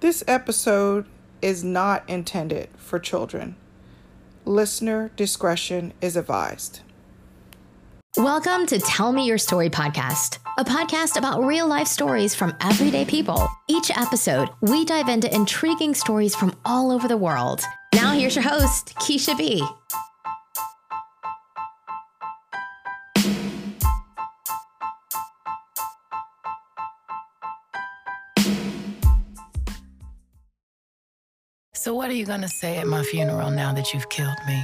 This episode is not intended for children. Listener discretion is advised. Welcome to Tell Me Your Story podcast, a podcast about real life stories from everyday people. Each episode, we dive into intriguing stories from all over the world. Now, here's your host, Keisha B. So, what are you going to say at my funeral now that you've killed me?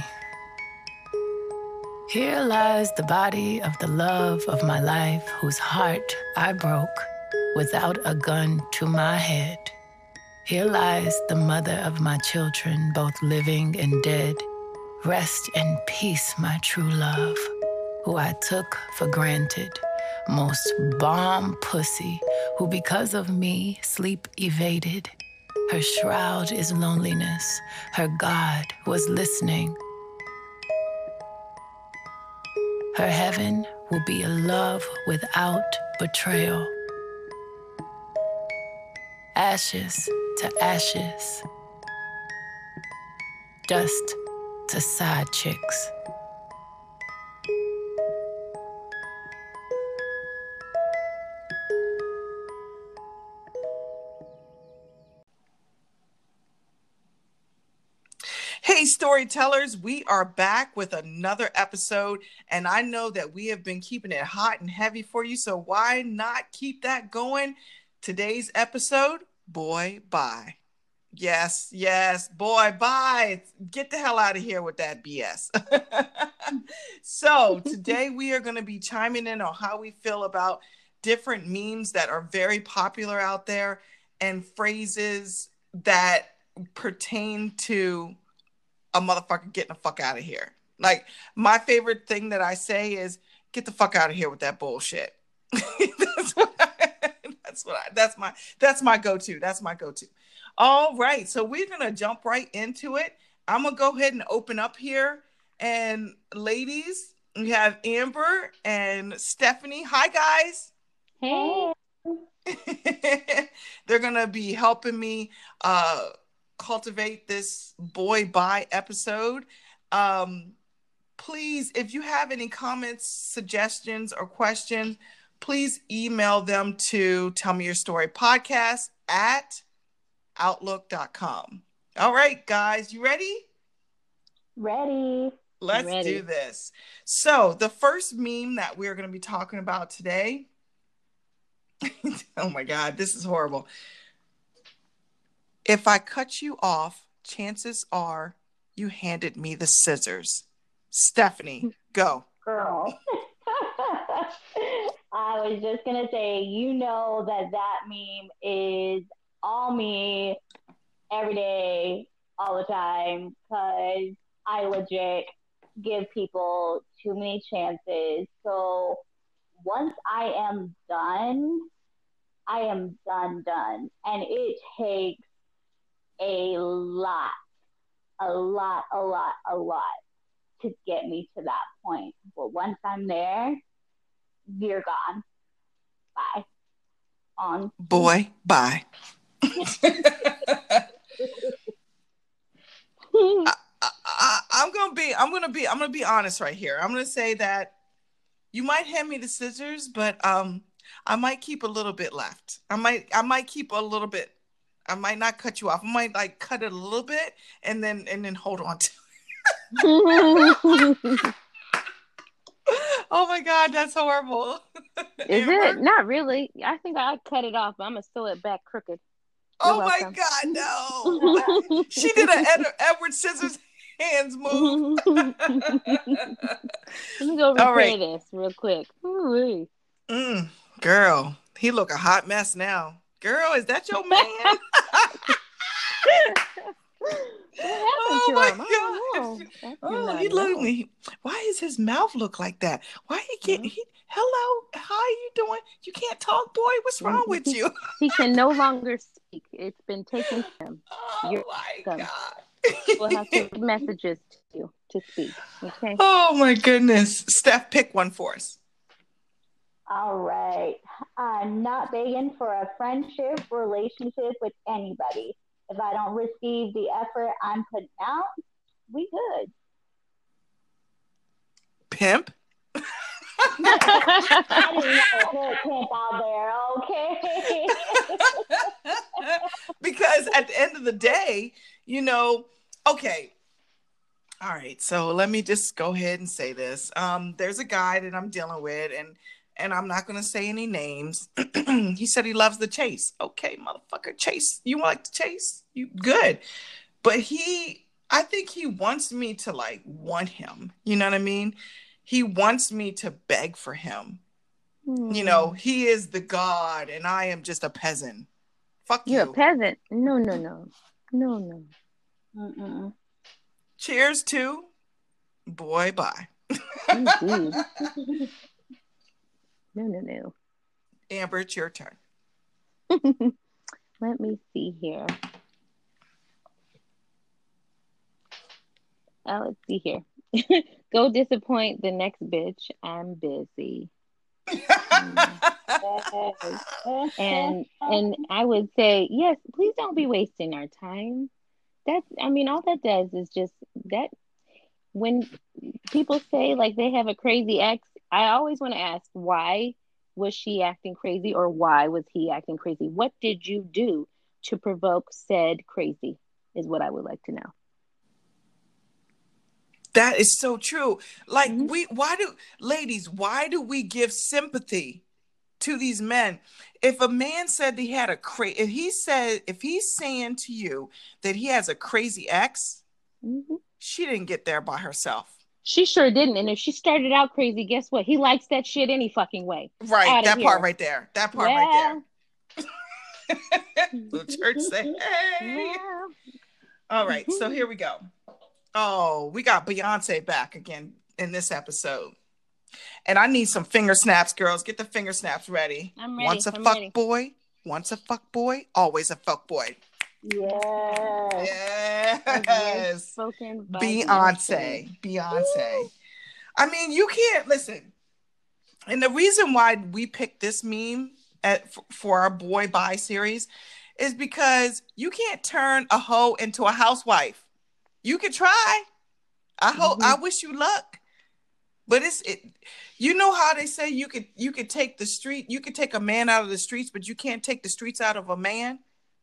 Here lies the body of the love of my life, whose heart I broke without a gun to my head. Here lies the mother of my children, both living and dead. Rest in peace, my true love, who I took for granted. Most bomb pussy, who because of me sleep evaded. Her shroud is loneliness. Her God was listening. Her heaven will be a love without betrayal. Ashes to ashes. Dust to side chicks. Storytellers, we are back with another episode, and I know that we have been keeping it hot and heavy for you, so why not keep that going? Today's episode, Boy Bye. Yes, yes, boy, bye. Get the hell out of here with that BS. so, today we are going to be chiming in on how we feel about different memes that are very popular out there and phrases that pertain to a motherfucker getting the fuck out of here. Like my favorite thing that I say is get the fuck out of here with that bullshit. that's what I, that's what I, that's my that's my go-to. That's my go-to. All right. So we're gonna jump right into it. I'm gonna go ahead and open up here. And ladies, we have Amber and Stephanie. Hi guys. Hey. They're gonna be helping me uh cultivate this boy bye episode. Um, please, if you have any comments, suggestions, or questions, please email them to tell me your story podcast at outlook.com. All right, guys, you ready? Ready. Let's Ready. do this. So, the first meme that we're going to be talking about today. oh my God, this is horrible. If I cut you off, chances are you handed me the scissors. Stephanie, go. Girl. I was just going to say, you know that that meme is all me every day, all the time, because I legit give people too many chances. So once I am done, I am done, done. And it takes a lot, a lot, a lot, a lot to get me to that point. But once I'm there, you're gone. Bye. On. Boy, bye. I, I, I'm gonna be. I'm gonna be. I'm gonna be honest right here. I'm gonna say that you might hand me the scissors, but um, I might keep a little bit left. I might. I might keep a little bit. I might not cut you off. I might like cut it a little bit and then and then hold on to. It. oh my god, that's horrible. Is Amber? it? Not really. I think I cut it off. I'm gonna sew it back crooked. Oh You're my welcome. god, no! she did an Ed- Edward Scissors hands move. Let me go repair right. this real quick. Mm, girl, he look a hot mess now. Girl, is that your man? What happened Oh to my him? I don't know. That's oh, he look me. Why does his mouth look like that? Why he get Mhm. he? Hello, how are you doing? You can't talk, boy. What's wrong with you? He can no longer speak. It's been taken from him. Oh You're my welcome. god. We'll have to messages to you to speak. Okay. oh my goodness, Steph, pick one for us. All right. I'm not begging for a friendship relationship with anybody. If I don't receive the effort I'm putting out, we good. Pimp. I didn't know a pimp out there, okay? because at the end of the day, you know, okay. All right, so let me just go ahead and say this. Um, there's a guy that I'm dealing with, and and I'm not gonna say any names. he said he loves the chase. Okay, motherfucker, chase. You like to chase? You good? But he, I think he wants me to like want him. You know what I mean? He wants me to beg for him. You know, hmm. he is the god, and I am just a peasant. Fuck You're you. a peasant. No, no, no. No, no. Mm-mm. Cheers to boy bye. Indeed. no, no, no. Amber, it's your turn. Let me see here. Uh, let's see here. Go disappoint the next bitch. I'm busy. And and I would say, yes, please don't be wasting our time. That's I mean, all that does is just that when people say like they have a crazy ex, I always want to ask why was she acting crazy or why was he acting crazy? What did you do to provoke said crazy? Is what I would like to know. That is so true. Like Mhm. we why do ladies, why do we give sympathy to these men? If a man said he had a cra if he said if he's saying to you that he has a crazy ex, Mhm. she didn't get there by herself. She sure didn't. And if she started out crazy, guess what? He likes that shit any fucking way. Right, Outta that part here. right there. That part Yeah. right there. the church say, hey. Yeah. All right, so mm-hmm. here we go. Oh, we got Beyonce back again in this episode. And I need some finger snaps, girls. Get the finger snaps ready. I'm ready. Once a I'm fuck ready. boy, once a fuck boy, always a fuck boy. Yeah. Yes. Spoken by Beyonce. Beyonce. I mean, you can't listen. And the reason why we picked this meme at, for our boy bye series is because you can't turn a hoe into a housewife. You can try. I hope. I mm-hmm. wish you luck. But it's it. You know how they say you could you could take the street you could take a man out of the streets, but you can't take the streets out of a man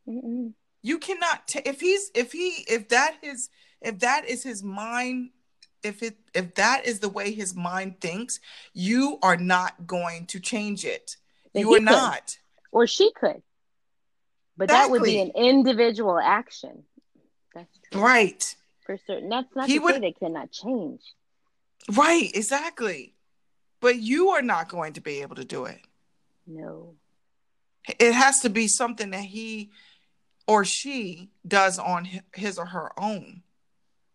Mm-mm. You cannot ta- if he's if he if that is if that is his mind if it if that is the way his mind thinks you are not going to change it But you are could. not Or she could. But that would be an individual action. That's true. right For certain. That's not He to would- say they cannot change. right exactly but you are not going to be able to do it No. it has to be something that he or she does on his or her own.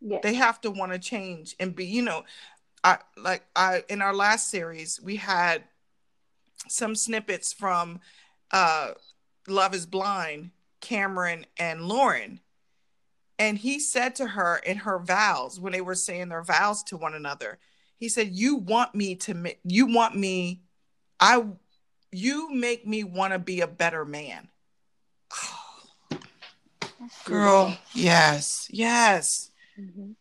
Yeah. they have to want to change and be you know i like i in our last series we had some snippets from uh love is blind cameron and lauren. And he said to her in her vows when they were saying their vows to one another he said you want me to you want me i you make me want to be a better man girl yes yes Mhm.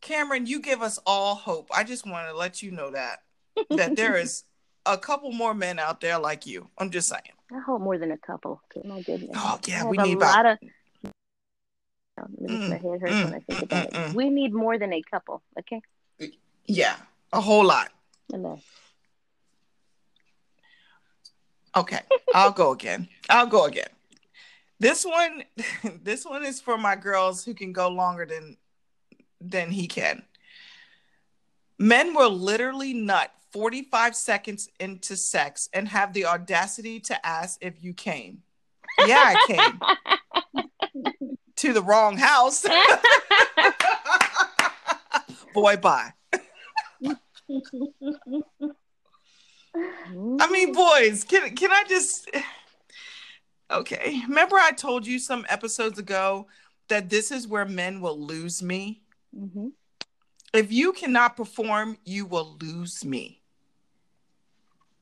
Cameron, you give us all hope. I just want to let you know that that there is a couple more men out there like you. I'm just saying. I hope more than a couple. Okay, my goodness. Oh, yeah, we need a about- lot of. Mm, my head hurts mm, when I think mm, about mm, it. mm. We need more than a couple. Okay. Yeah, a whole lot. Enough. Okay, I'll go again. I'll go again. This one, this one is for my girls who can go longer than than he can. Men will literally nut 45 seconds into sex and have the audacity to ask if you came. Yeah, I came to the wrong house. Boy, bye. I mean, boys, can can I just Okay. Remember I told you some episodes ago that this is where men will lose me? hmm If you cannot perform, you will lose me.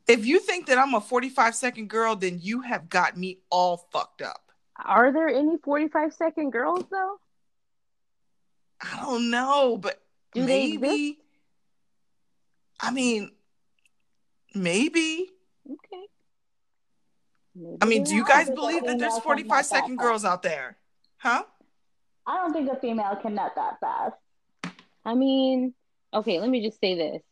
If you think that I'm a 45 second girl, then you have got me all fucked up. Are there any 45 second girls though? I don't know, but Do maybe. I mean, maybe. Okay. Maybe I mean, do you guys believe that there's females 45 have that girls out there? Huh? I don't think a female can nut that fast. I mean, okay, let me just say this.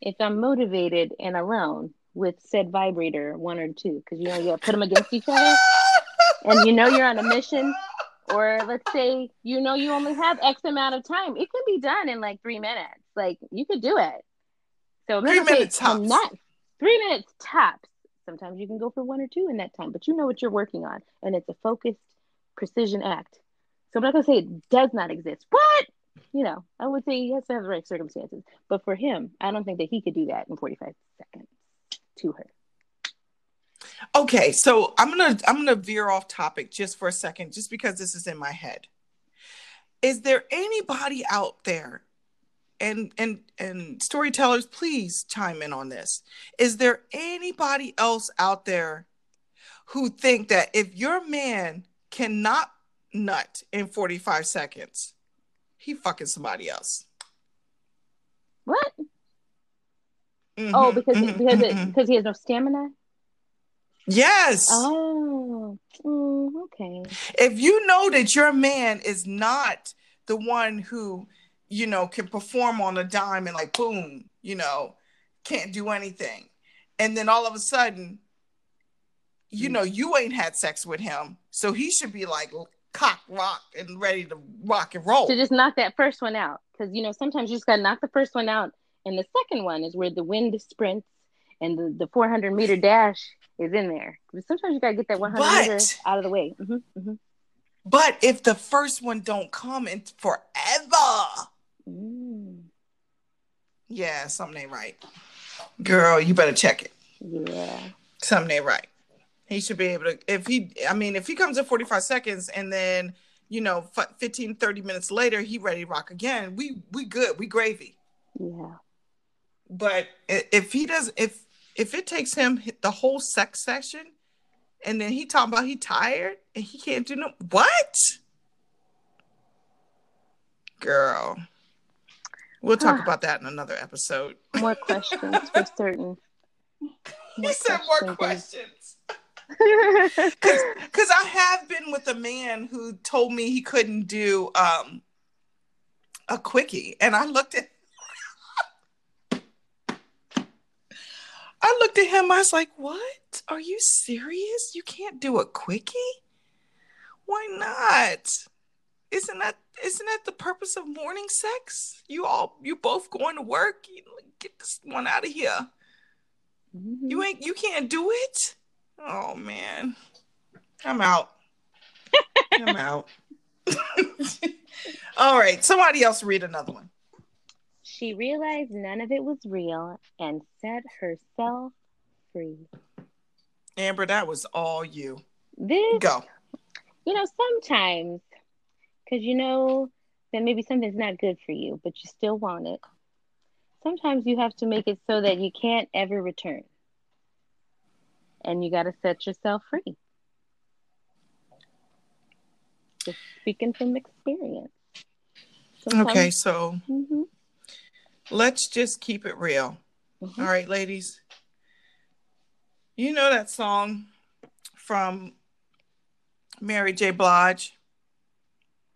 If I'm motivated and alone with said vibrator, one or two, because you know you gotta put them against each other, and you know you're on a mission, or let's say you know you only have X amount of time, it can be done in like three minutes. Like you could do it. So Three minutes tops. cannot- three minutes tops. Sometimes you can go for one or two in that time, but you know what you're working on, and it's a focused precision act. So I'm not gonna say it does not exist, but you know, I would say he has to have the right circumstances. But for him, I don't think that he could do that in 45 seconds to her. Okay, so I'm gonna I'm gonna veer off topic just for a second, just because this is in my head. Is there anybody out there, and and and storytellers, please chime in on this. Is there anybody else out there who think that if your man cannot nut in 45 seconds, he fucking somebody else? What? Mhm, Oh, because mhm, because it, mhm. because he has no stamina. yes. Oh, mm, okay. if you know that your man is not the one who you know can perform on a dime and like boom you know can't do anything and then all of a sudden you know you ain't had sex with him so he should be like cock rock and ready to rock and roll To just knock that first one out, because you know sometimes you just gotta knock the first one out, and the second one is where the wind sprints and the, the 400 meter dash is in there. But sometimes you gotta get that 100 meter out of the way. hmm hmm but if the first one don't come in forever Mm, yeah something ain't right girl you better check it yeah. something ain't right. He should be able to, if he, I mean, if he comes in 45 seconds and then, you know, f- 15, 30 minutes later, he ready to rock again, we, we good, we gravy. Yeah. But if he does, if, if it takes him the whole sex session and then he talking about he tired and he can't do no, what? Girl, we'll talk about that in another episode. More questions for certain. He said more questions. Because I have been with a man who told me he couldn't do um, a quickie, and I looked at. I looked at him. I was like, "What? Are you serious? You can't do a quickie? Why not? Isn't that isn't that the purpose of morning sex? You all you both going to work. Get this one out of here. Mhm. You ain't you can't do it? Oh man. I'm out. I'm out. All right, somebody else read another one. She realized none of it was real and set herself free. Amber, that was all you. This, Go. you know, sometimes, because you know that maybe something's not good for you, but you still want it. Sometimes you have to make it so that you can't ever return. And you got to set yourself free. Just speaking from experience. Okay, so hmm let's just keep it real. Mhm. All right, ladies. You know that song from Mary J. Blige?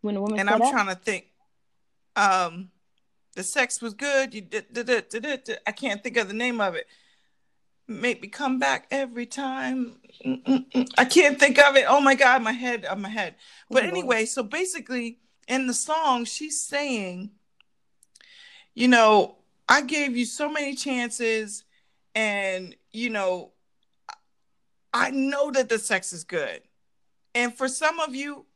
When a woman and I'm that, trying to think. Um, the sex was good. You did, did, did, did, did. I can't think of the name of it. Make me come back every time. Mm-mm-mm. I can't think of it. Oh my god, my head, on my head. Oh, but Oh, Lord. anyway, so basically, in the song, she's saying, you know, I gave you so many chances, and you know, I know that the sex is good. And for some of you,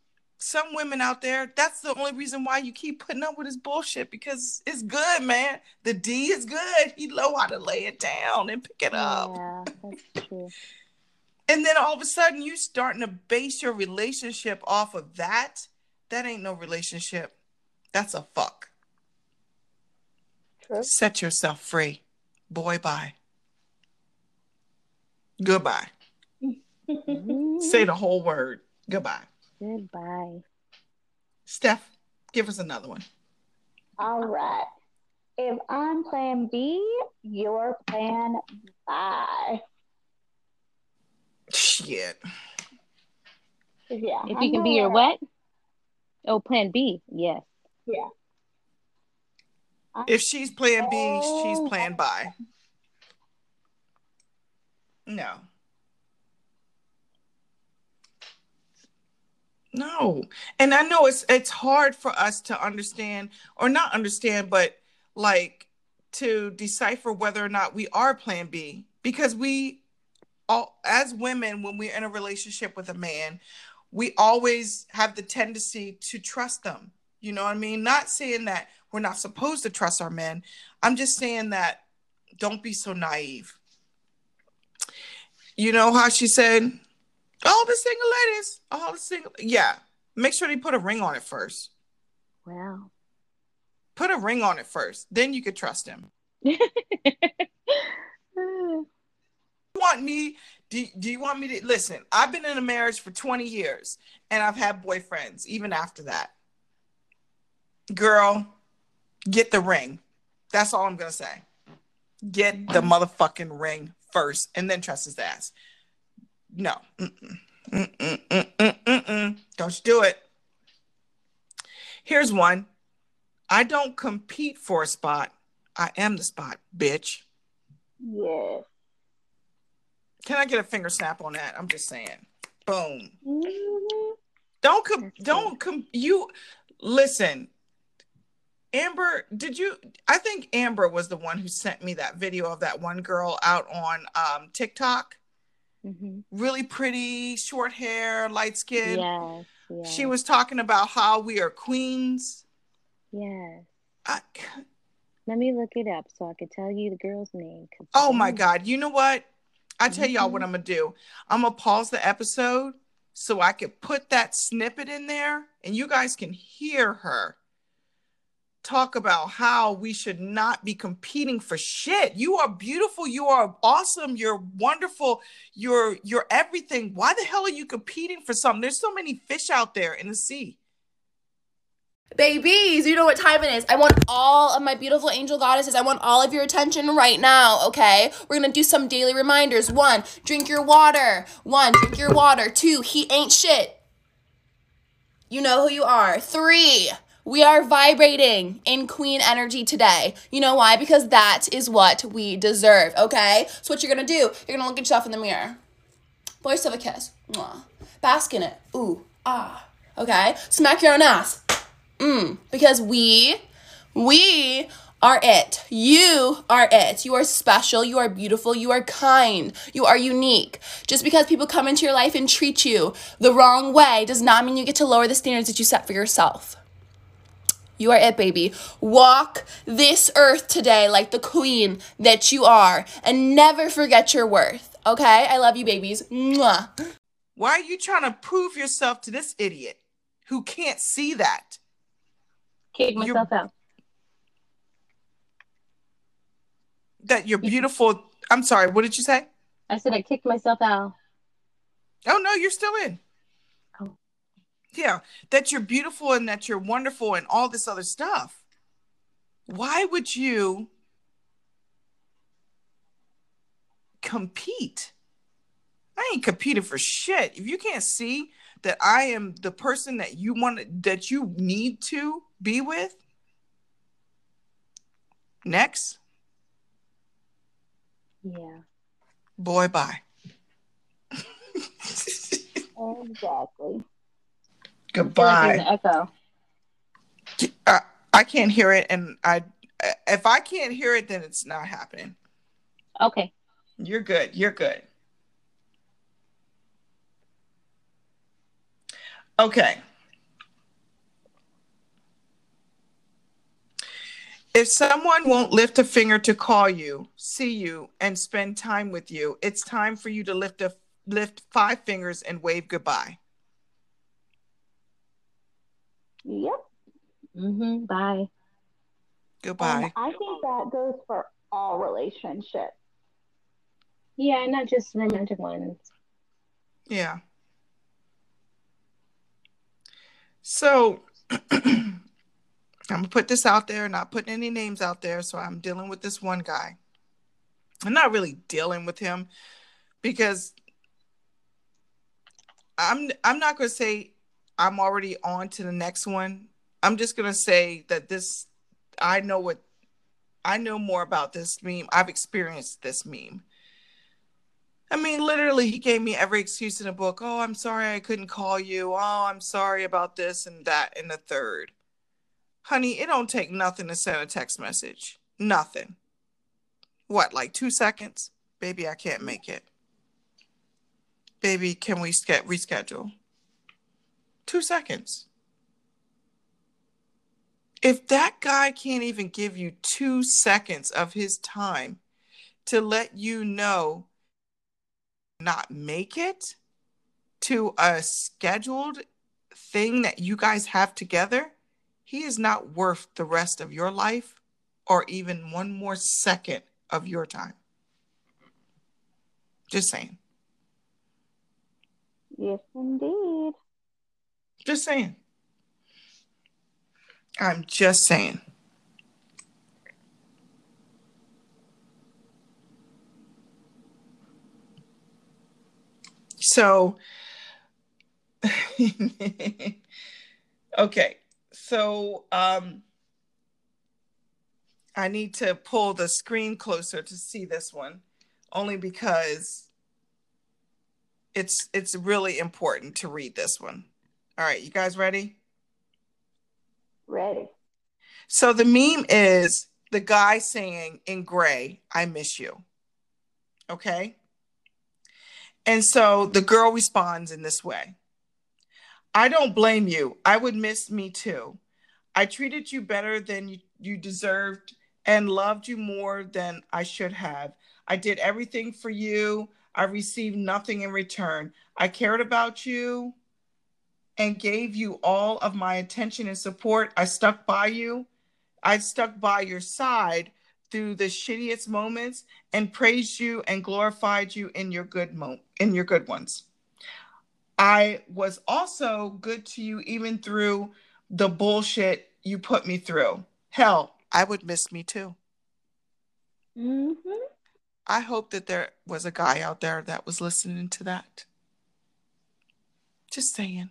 some women out there, that's the only reason why you keep putting up with his bullshit because it's good, man. The D is good. He know how to lay it down and pick it up. yeah, that's true. And then all of a sudden you starting to base your relationship off of that. That ain't no relationship. That's a fuck. True. Set yourself free. Boy bye. Goodbye. Say the whole word. Goodbye. Goodbye. Steph, give us another one. All right. If I'm plan B, you're plan Y. Shit. Yeah. If I'm you can be your what? Oh, plan B. Yes. Yeah. If she's plan B, she's Oh. plan by. No. No. And I know it's it's hard for us to understand or not understand, but like to decipher whether or not we are plan B because we all as women when we're in a relationship with a man, we always have the tendency to trust them. You know what I mean? Not saying that we're not supposed to trust our men. I'm just saying that don't be so naive. You know how she said, all the single ladies, all the single, yeah. Make sure they put a ring on it first. Wow. Put a ring on it first. Then you could trust him. You want me? Do, do you want me to listen? I've been in a marriage for 20 years and I've had boyfriends even after that. Girl, get the ring. That's all I'm gonna say. Get the motherfucking ring first and then trust his ass. No. Mm-mm. Mm-mm. Don't you do it. Here's one. I don't compete for a spot. I am the spot, bitch. Yeah. Can I get a finger snap on that? I'm just saying. Boom. Mhm. Don't com- don't com- you listen. Amber, did you I think Amber was the one who sent me that video of that one girl out on um TikTok. Hmm Really pretty, short hair, light skin. Yes. Yes. She was talking about how we are queens. Yes. I, Let me look it up so I could tell you the girl's name. oh my god, you know what? I tell y'all Mhm. what I'm gonna do. I'm gonna pause the episode so I could put that snippet in there and you guys can hear her talk about how we should not be competing for shit. You are beautiful, you are awesome, you're wonderful, you're you're everything. Why the hell are you competing for something? There's so many fish out there in the sea. Babies, you know what time it is. I want all of my beautiful angel goddesses. I want all of your attention right now, okay? We're gonna do some daily reminders. One, drink your water. One, drink your water. Two, he ain't shit. You know who you are. Three, we are vibrating in queen energy today. You know why? Because that is what we deserve, okay? So, what you're gonna do, you're gonna look at yourself in the mirror. Boy yourself a kiss. Mwah. Bask in it. Ooh, ah. Okay? Smack your own ass. Mm, because we, we are it. You are it. You are special. You are beautiful. You are kind. You are unique. Just because people come into your life and treat you the wrong way does not mean you get to lower the standards that you set for yourself. You are it, baby. Walk this earth today like the queen that you are and never forget your worth. Okay? I love you, babies. Mwah. Why are you trying to prove yourself to this idiot who can't see that? Kick You're- myself out. That you're beautiful. I'm sorry, what did you say? I said I kicked myself out. Oh no, you're still in. Yeah, that you're beautiful and that you're wonderful and all this other stuff. Why would you compete? I ain't competing for shit. If you can't see that I am the person that you want that you need to be with, next, Yeah. boy, bye. Exactly. Like Goodbye. echo. I, uh, I can't hear it, and I if I can't hear it, then it's not happening. Okay. You're good. You're good. Okay. If someone won't lift a finger to call you, see you, and spend time with you, it's time for you to lift a lift five fingers and wave goodbye. Yep. Mm-hmm. Bye. Goodbye. And I think that goes for all relationships. Yeah, not just romantic ones. Yeah. So I'm gonna put this out there, not putting any names out there. So I'm dealing with this one guy. I'm not really dealing with him because I'm I'm not gonna say I'm already on to the next one. I'm just gonna say that this I know what I know more about this meme. I've experienced this meme. I mean, literally, he gave me every excuse in the book. Oh, I'm sorry I couldn't call you. Oh, I'm sorry about this and that and the third. Honey, it don't take nothing to send a text message. Nothing. What, like two seconds? Baby, I can't make it. Baby, can we ske- reschedule? Two seconds. If that guy can't even give you two seconds of his time to let you know not make it to a scheduled thing that you guys have together, he is not worth the rest of your life or even one more second of your time. Just saying. Yes, indeed. Just saying. I'm just saying. So, okay. So, um, I need to pull the screen closer to see this one, only because it's it's really important to read this one. All right, you guys ready? Ready. So the meme is the guy saying in gray, I miss you. Okay. And so the girl responds in this way I don't blame you. I would miss me too. I treated you better than you, you deserved and loved you more than I should have. I did everything for you. I received nothing in return. I cared about you and gave you all of my attention and support. I stuck by you. I stuck by your side through the shittiest moments and praised you and glorified you in your good mo- in your good ones. I was also good to you even through the bullshit you put me through. Hell, I would miss me too. Mm-hmm. I hope that there was a guy out there that was listening to that. Just saying.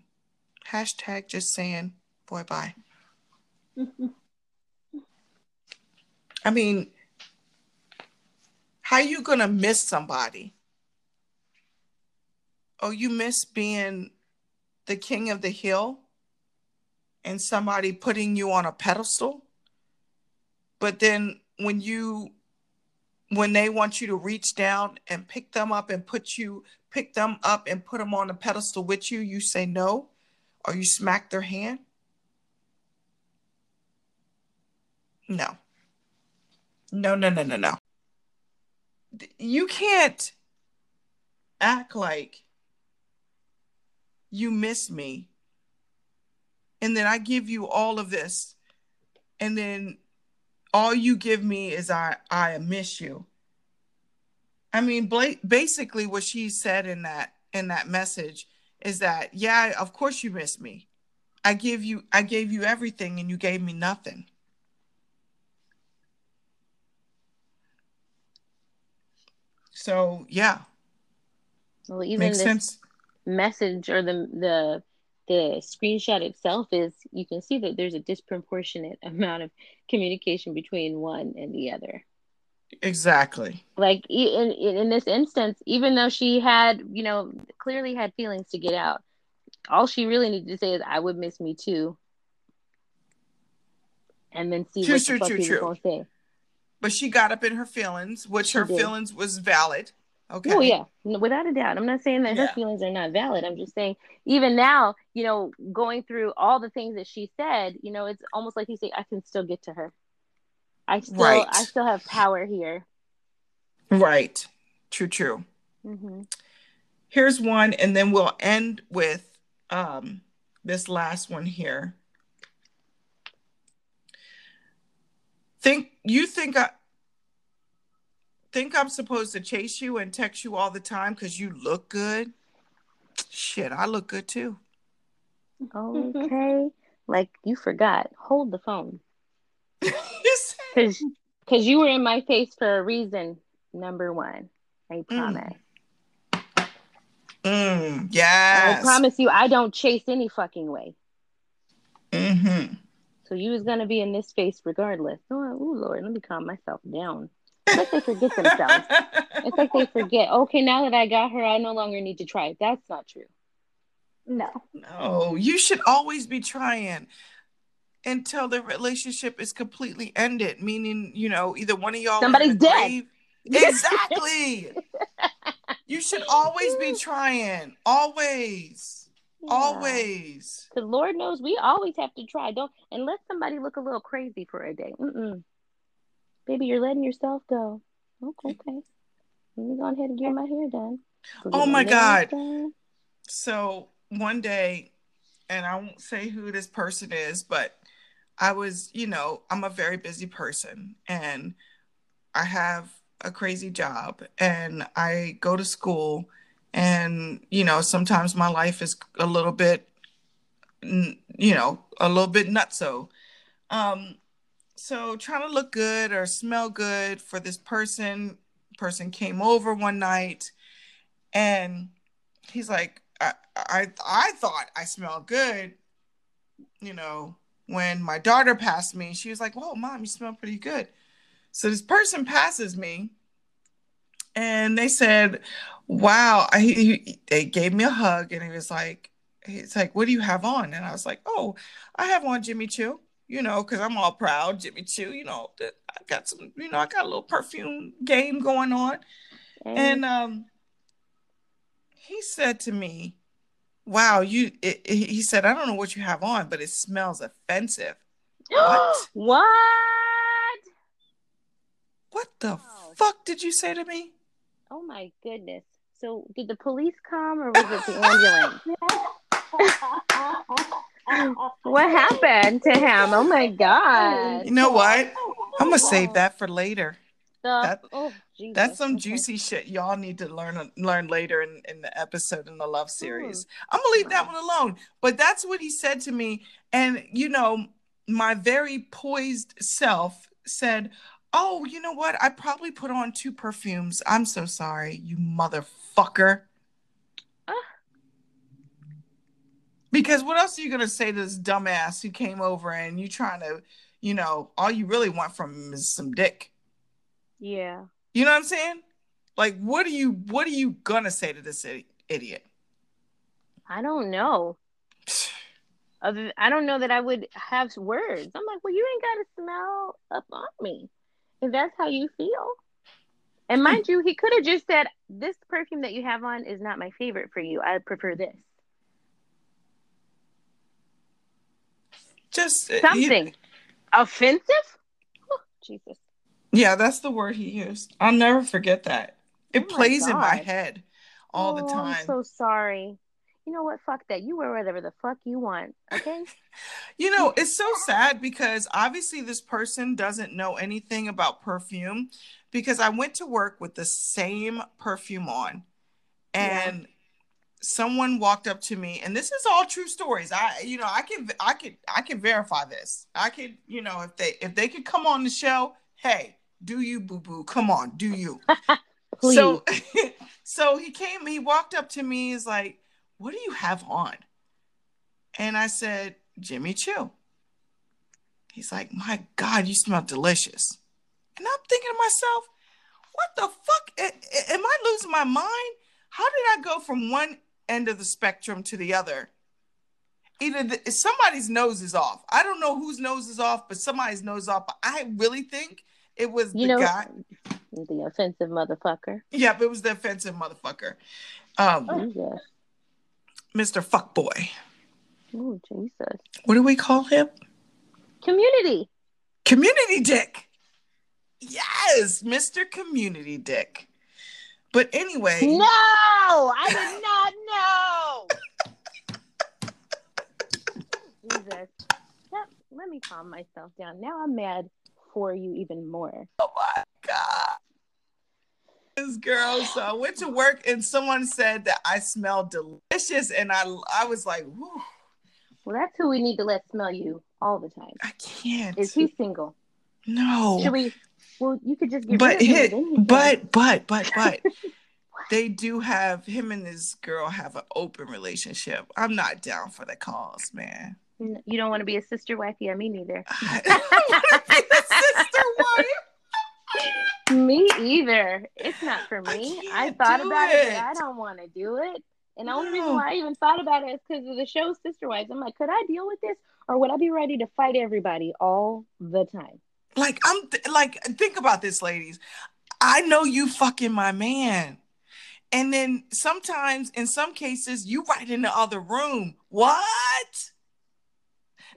Hashtag just saying, boy, bye. I mean, how you gonna miss somebody? Oh, you miss being the king of the hill and somebody putting you on a pedestal? But then when you when they want you to reach down and pick them up and put you pick them up and put them on a pedestal with you, you say no or you smack their hand? No. No, no, no, no, no. You can't act like you miss me and then I give you all of this and then all you give me is I I miss you. I mean, basically what she said in that in that message is that yeah, of course you miss me. I give you I gave you everything and you gave me nothing. So yeah. Well, even Makes this sense. message or the the the screenshot itself is you can see that there's a disproportionate amount of communication between one and the other. Exactly. Like in in this instance, even though she had, you know, clearly had feelings to get out, all she really needed to say is, "I would miss me too," and then see True, what true, the fuck true, he was true. gonna say. But she got up in her feelings, which She her did. feelings was valid. Okay. Oh yeah, without a doubt. I'm not saying that Yeah. her feelings are not valid. I'm just saying, even now, you know, going through all the things that she said, you know, it's almost like you say, I can still get to her. I still, Right. I still have power here. Right. True, true. hmm Here's one, and then we'll end with um this last one here. Think you think I think I'm supposed to chase you and text you all the time because you look good? Shit, I look good too. Okay. like you forgot. Hold the phone. You said- Because because you were in my face for a reason. Number one. I promise. mm, I yes. promise you I don't chase any fucking way. Mm-hmm. So you was gonna be in this space regardless. Oh, ooh, Lord, let me calm myself down. It's like they forget themselves. It's like they forget. Okay, now that I got her, I no longer need to try. That's not true. No. No, you should always be trying until the relationship is completely ended. Meaning, you know, either one of y'all Somebody's dead. grave. Exactly. you should always be trying. Always. Always. Because Lord knows we always have to try. Don't and let somebody look a little crazy for a day. Mm-mm. Baby, you're letting yourself go. Okay. Mm. okay. Let me go ahead and get my hair done. Oh my God. done. So one day, and I won't say who this person is, but I was, you know, I'm a very busy person and I have a crazy job and I go to school and, you know, sometimes my life is a little bit, you know, a little bit nutso. Um, so trying to look good or smell good for this person, person came over one night and he's like, I, I I thought I smelled good, you know, when my daughter passed me, she was like, Whoa, mom, you smell pretty good. So this person passes me and they said, Wow, I, he, they gave me a hug and he was like, He's like, What do you have on? And I was like, Oh, I have on Jimmy Choo, you know, because I'm all proud, Jimmy Choo, you know, I got some, you know, I got a little perfume game going on. And um, he said to me, "Wow, you." It, it- he said, "I don't know what you have on, but it smells offensive." What? what? What the Wow. fuck did you say to me? Oh my goodness. So did the police come or was it the ambulance? What happened to him? Oh my god. You know what? I'm gonna save that for later. That- oh, Jesus. That's some Okay. juicy shit y'all need to learn learn later in, in the episode in the love series. I'm gonna leave that one alone. But that's what he said to me. And you know, my very poised self said, Oh, you know what? I probably put on two perfumes. I'm so sorry, you motherfucker. Ah. Because what else are you gonna say to this dumbass who came over and you trying to, you know, all you really want from him is some dick. Yeah. You know what I'm saying? Like, what are you what are you gonna say to this idiot? I don't know. Other, I don't know that I would have words. I'm like, well, you ain't got to smell up on me if that's how you feel. And mind you, he could have just said, "This perfume that you have on is not my favorite for you. I prefer this." Just uh, Something offensive. Oh, Jesus. Yeah, that's the word he used. I'll never forget that. It Oh my plays in my head all the Oh, time. I'm so sorry. You know what? Fuck that. You wear whatever the fuck you want. Okay. You know, it's so sad because obviously this person doesn't know anything about perfume because I went to work with the same perfume on and someone walked up to me and this is all true stories. I you know, I can I could I can verify this. I could, you know, if they if they could come on the show, hey, do you boo boo? Come on, do you? So so he came, he walked up to me, he's like, What do you have on? And I said, Jimmy Choo. He's like, My God, you smell delicious. And I'm thinking to myself, what the fuck? Am I losing my mind? How did I go from one end of the spectrum to the other? Either the, somebody's nose is off. I don't know whose nose is off, but somebody's nose is off. But I really think it was you the know, guy. the offensive motherfucker. Yep, it was the offensive motherfucker. Um, Jesus. Mr. Fuckboy. Oh, Jesus. What do we call him? Community. Community Dick. Yes, Mr. Community Dick. But anyway, No, I did not know. Jesus. That, let me calm myself down. Now I'm mad for you even more. oh my God. This girl, so I went to work and someone said that I smell delicious, and I I was like, Whew, Well, that's who we need to let smell you all the time. I can't. Is he single? no, Should we? Well, you could just get but hit, you but but but but they do have him and this girl have an open relationship. I'm not down for the cause, man. You don't want to be a sister wife. Yeah, me neither. I don't want to be a sister wife. Me either. It's not for me. I, can't thought about it, it. but I don't want to do it. And the only No. reason why I even thought about it is because of the show Sister Wives. I'm like, could I deal with this, or would I be ready to fight everybody all the time? Like I'm th- like think about this, ladies. I know you fucking my man. And then sometimes in some cases you right in the other room. What?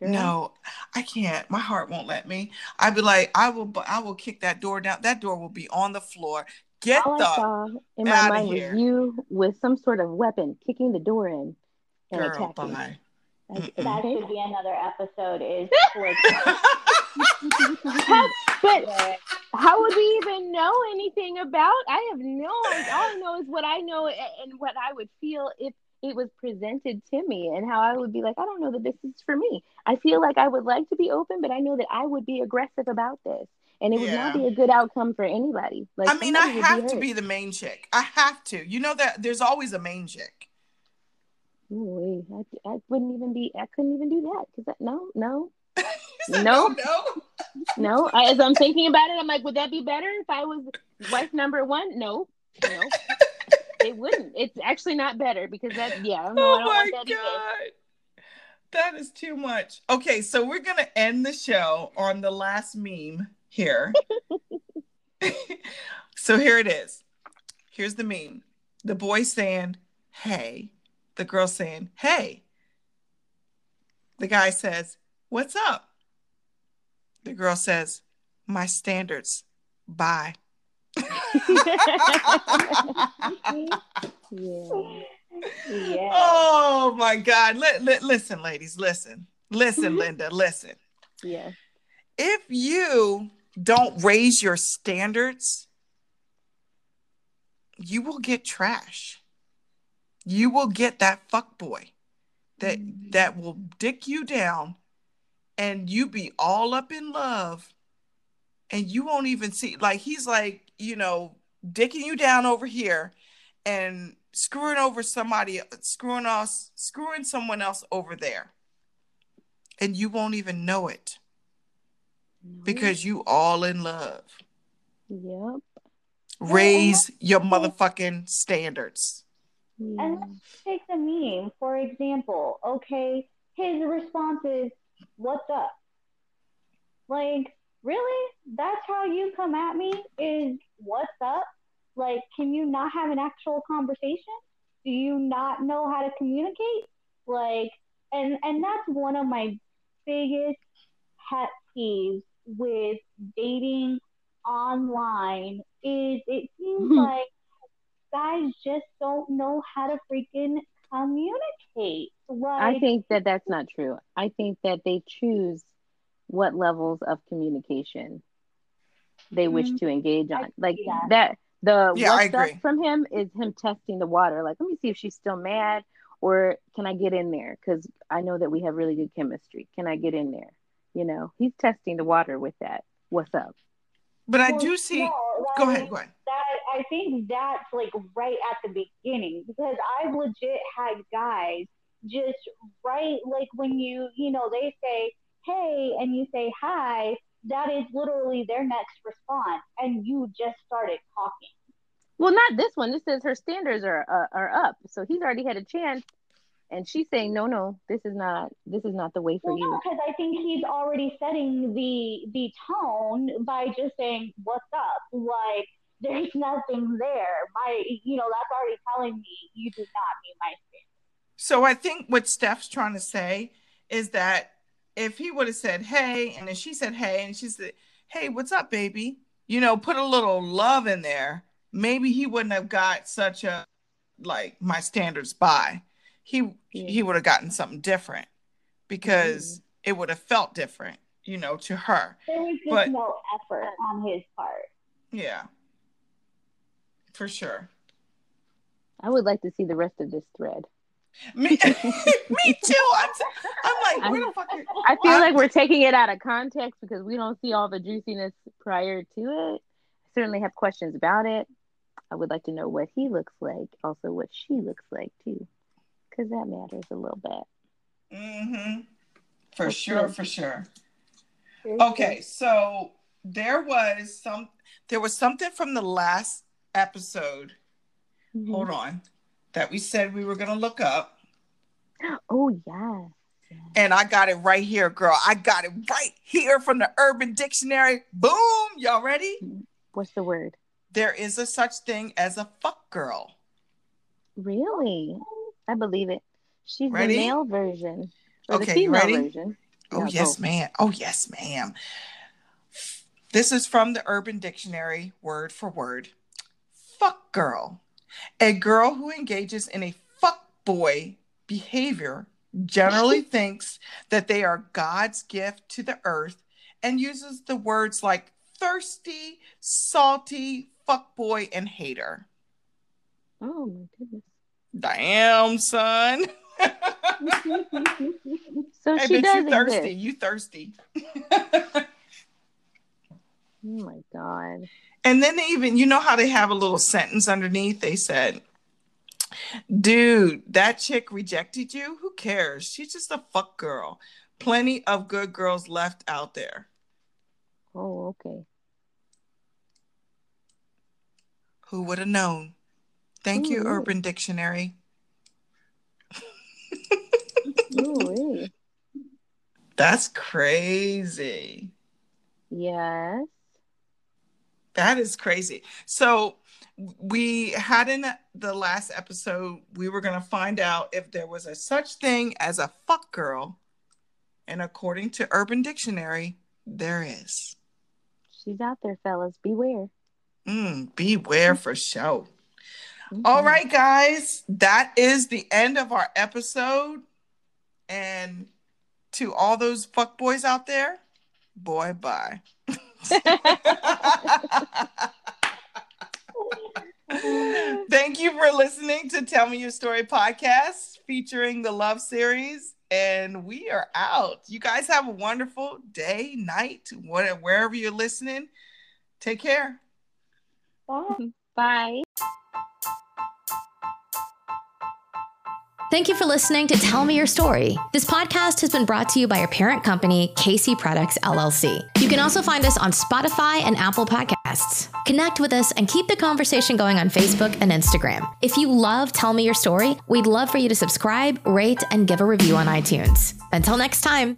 Girl. No, I can't. My heart won't let me. I'd be like, I will I will kick that door down. That door will be on the floor. Get All I the saw in my outta mind here. was you with some sort of weapon kicking the door in and girl attacking. bye. Like, That should be another episode. Is like, How, but how would we even know anything about? I have no. All I know is what I know and what I would feel if it was presented to me, and how I would be like, I don't know that this is for me. I feel like I would like to be open, but I know that I would be aggressive about this, and it would not be a good outcome for anybody. Like, I mean, I have to be the main chick. I have to. You know that there's always a main chick. Ooh, I, I wouldn't even be. I couldn't even do that because no, no, No. no, no. no. I, as I'm thinking about it, I'm like, would that be better if I was wife number one? No, no. it wouldn't. It's actually not better because that. Yeah, I don't. I Oh don't my want that god. That is too much. Okay, so we're gonna end the show on the last meme here. so here it is. Here's the meme. The boy saying, hey. The girl saying, hey. The guy says, what's up? The girl says, my standards. Bye. Yeah. yeah. Oh my God. Li- li- listen, ladies, listen. Listen, mm-hmm. Linda, listen. Yeah. If you don't raise your standards, you will get trash. You will get that fuck boy that mm-hmm. that will dick you down and you be all up in love and you won't even see like he's like, you know, dicking you down over here and screwing over somebody screwing us screwing someone else over there. And you won't even know it because you all in love. Yep. Raise your motherfucking standards. And let's take the meme, for example. Okay, his response is, What's up? Like, really? That's how you come at me? Is what's up? Like, can you not have an actual conversation? Do you not know how to communicate? Like, and and that's one of my biggest pet peeves with dating online is it seems hmm. like guys just don't know how to freaking communicate. Like, I think that that's not true. I think that they choose what levels of communication they wish Mhm. to engage on. Like see that. that the Yeah, what's up from him is him testing the water. Like, let me see if she's still mad or can I get in there? Because I know that we have really good chemistry. Can I get in there? You know, he's testing the water with that. What's up? But I Well, do see. no, Go ahead. Go ahead. That I think that's like right at the beginning because I've legit had guys just right like when you you know they say hey and you say hi that is literally their next response and you just started talking. Well, not this one. This says her standards are uh, are up, so he's already had a chance, and she's saying, "No, no, this is not this is not the way for Well, no, you." because I think he's already setting the the tone by just saying what's up. Like there's nothing there. My, you know, that's already telling me you do not meet my standards. So I think what Steph's trying to say is that if he would have said, hey, and then she said, hey, and she said, hey, what's up, baby? You know, put a little love in there, maybe he wouldn't have got such a, like, my standards by. He, Yeah. he would have gotten something different because mm-hmm. it would have felt different, you know, to her. There was just But- no effort on his part. Yeah. for sure. I would like to see the rest of this thread. Me, me too. I'm, I'm like, where the fuck? I feel I'm- like we're taking it out of context because we don't see all the juiciness prior to it. I certainly have questions about it. I would like to know what he looks like, also what she looks like too, because that matters a little bit. Mm-hmm. For Okay. sure, for sure. Okay, so there was some there was something from the last episode. Mhm. Hold on. That we said we were gonna look up. Oh yeah. And I got it right here, girl. I got it right here from the Urban Dictionary. Boom! Y'all ready? What's the word? There is a such thing as a fuck girl. Really? I believe it. She's Ready? the male version. Okay, the you female ready? version. Oh, yes, ma'am. Oh, yes, ma'am. This is from the Urban Dictionary, word for word. Fuck girl. A girl who engages in a fuck boy behavior generally thinks that they are God's gift to the earth and uses the words like thirsty, salty, fuck boy, and hater. Oh my goodness. Damn, son. So I she bet does you thirsty. exist. You thirsty. Oh my god. And then they even, you know how they have a little sentence underneath? They said, Dude, that chick rejected you? Who cares? She's just a fuck girl. Plenty of good girls left out there. Oh, okay. Who would have known? Thank you, Ooh. Urban Dictionary. Ooh, That's crazy. yes. That is crazy. So we had in the last episode, we were going to find out if there was a such thing as a fuck girl. And according to Urban Dictionary, there is. She's out there, fellas. Beware. Mm, beware for sure. Mhm. All right, guys, that is the end of our episode. And to all those fuck boys out there, boy, bye. Thank you for listening to Tell Me Your Story podcast featuring the Love Series. And we are out. You guys have a wonderful day, night, whatever, wherever you're listening. Take care. Bye. Bye. Thank you for listening to Tell Me Your Story. This podcast has been brought to you by our parent company, Casey Products LLC. You can also find us on Spotify and Apple Podcasts. Connect with us and keep the conversation going on Facebook and Instagram. If you love Tell Me Your Story, we'd love for you to subscribe, rate, and give a review on iTunes. Until next time.